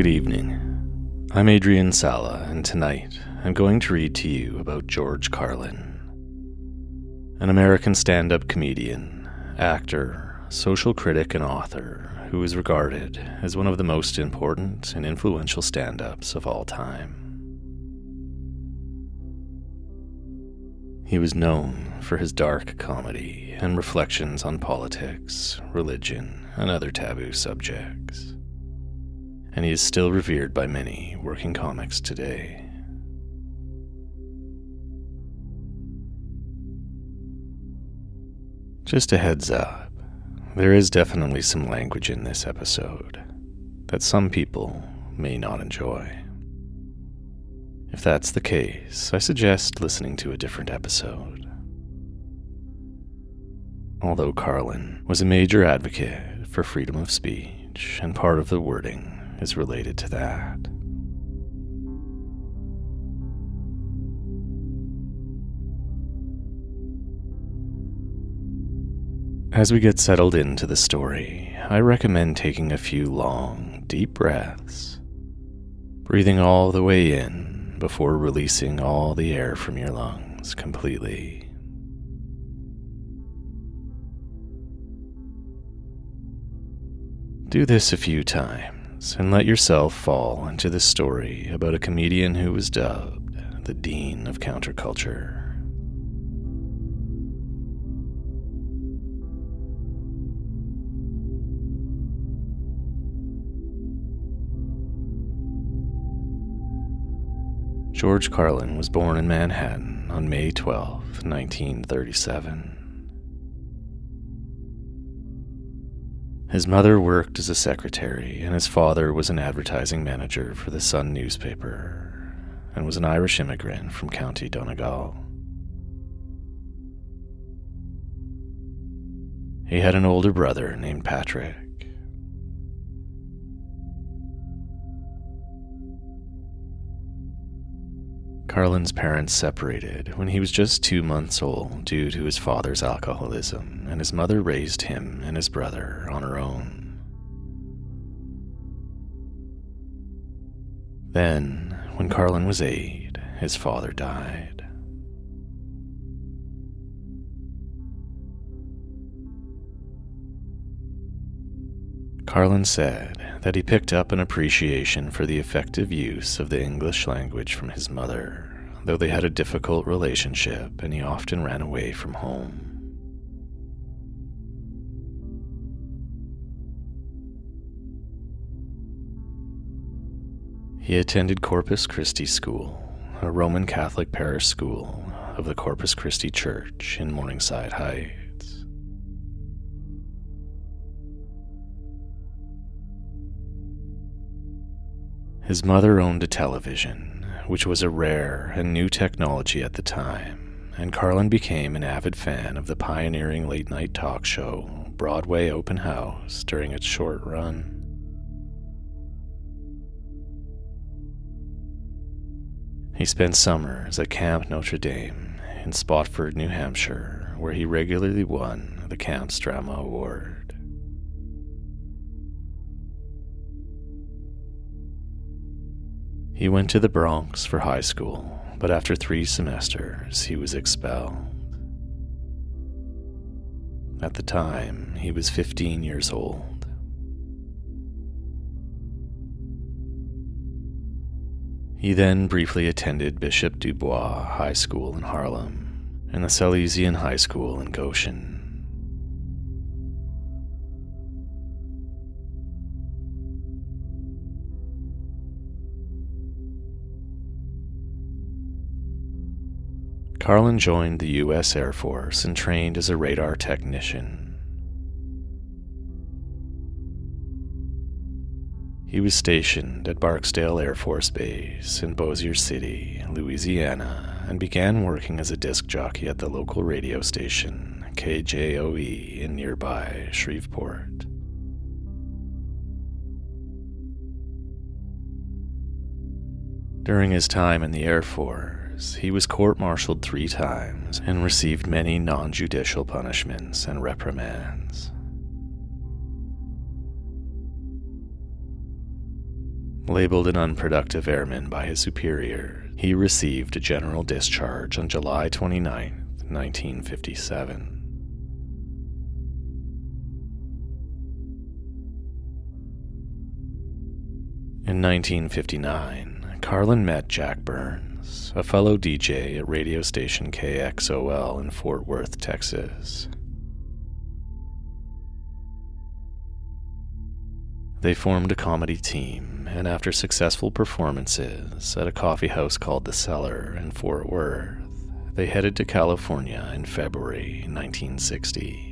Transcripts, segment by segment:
Good evening. I'm Adrian Sala, and tonight I'm going to read to you about George Carlin, an American stand up comedian, actor, social critic, and author who is regarded as one of the most important and influential stand ups of all time. He was known for his dark comedy and reflections on politics, religion, and other taboo subjects and he is still revered by many working comics today. Just a heads up, there is definitely some language in this episode that some people may not enjoy. If that's the case, I suggest listening to a different episode. Although Carlin was a major advocate for freedom of speech, and part of the wording is related to that. As we get settled into the story, I recommend taking a few long, deep breaths, breathing all the way in before releasing all the air from your lungs completely. Do this a few times and let yourself fall into the story about a comedian who was dubbed the Dean of Counterculture. George Carlin was born in Manhattan on May 12, 1937. His mother worked as a secretary, and his father was an advertising manager for the Sun newspaper and was an Irish immigrant from County Donegal. He had an older brother named Patrick. Carlin's parents separated when he was just two months old due to his father's alcoholism, and his mother raised him and his brother on her own. Then, when Carlin was eight, his father died. Carlin said that he picked up an appreciation for the effective use of the English language from his mother, though they had a difficult relationship and he often ran away from home. He attended Corpus Christi School, a Roman Catholic parish school of the Corpus Christi Church in Morningside Heights. His mother owned a television, which was a rare and new technology at the time, and Carlin became an avid fan of the pioneering late night talk show Broadway Open House during its short run. He spent summers at Camp Notre Dame in Spofford, New Hampshire, where he regularly won the Camp's Drama Award. He went to the Bronx for high school, but after three semesters, he was expelled. At the time, he was 15 years old. He then briefly attended Bishop Dubois High School in Harlem and the Salesian High School in Goshen. Carlin joined the U.S. Air Force and trained as a radar technician. He was stationed at Barksdale Air Force Base in Bossier City, Louisiana, and began working as a disc jockey at the local radio station, KJOE, in nearby Shreveport. During his time in the Air Force, he was court martialed three times and received many non judicial punishments and reprimands. Labeled an unproductive airman by his superior, he received a general discharge on July 29, 1957. In 1959, Carlin met Jack Burns, a fellow DJ at radio station KXOL in Fort Worth, Texas. They formed a comedy team, and after successful performances at a coffee house called The Cellar in Fort Worth, they headed to California in February 1960.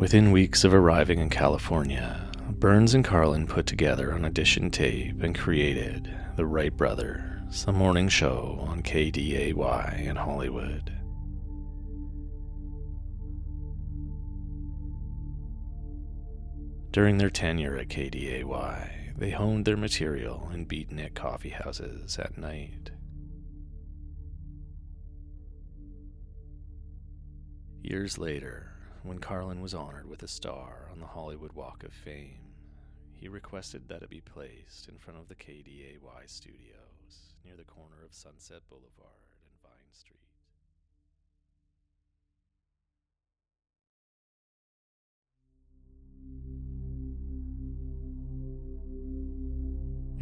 Within weeks of arriving in California, Burns and Carlin put together an audition tape and created The Wright Brothers, a morning show on KDAY in Hollywood. During their tenure at KDAY, they honed their material in beatnik coffee houses at night. Years later, when Carlin was honored with a star on the Hollywood Walk of Fame, he requested that it be placed in front of the KDAY studios near the corner of Sunset Boulevard and Vine Street.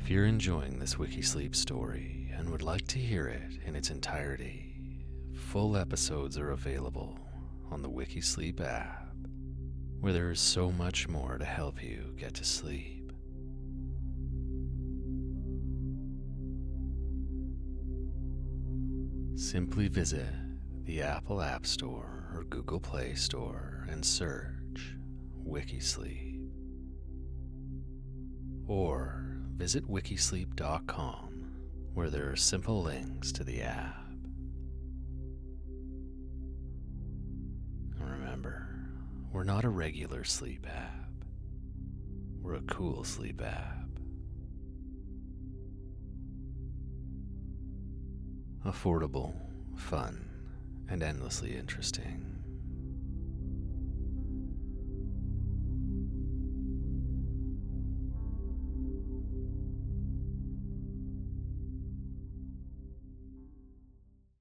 If you're enjoying this Wikisleep story and would like to hear it in its entirety, full episodes are available on the Wikisleep app, where there is so much more to help you get to sleep. Simply visit the Apple App Store or Google Play Store and search Wikisleep. Or visit wikisleep.com where there are simple links to the app. We're not a regular sleep app, we're a cool sleep app. Affordable, fun, and endlessly interesting.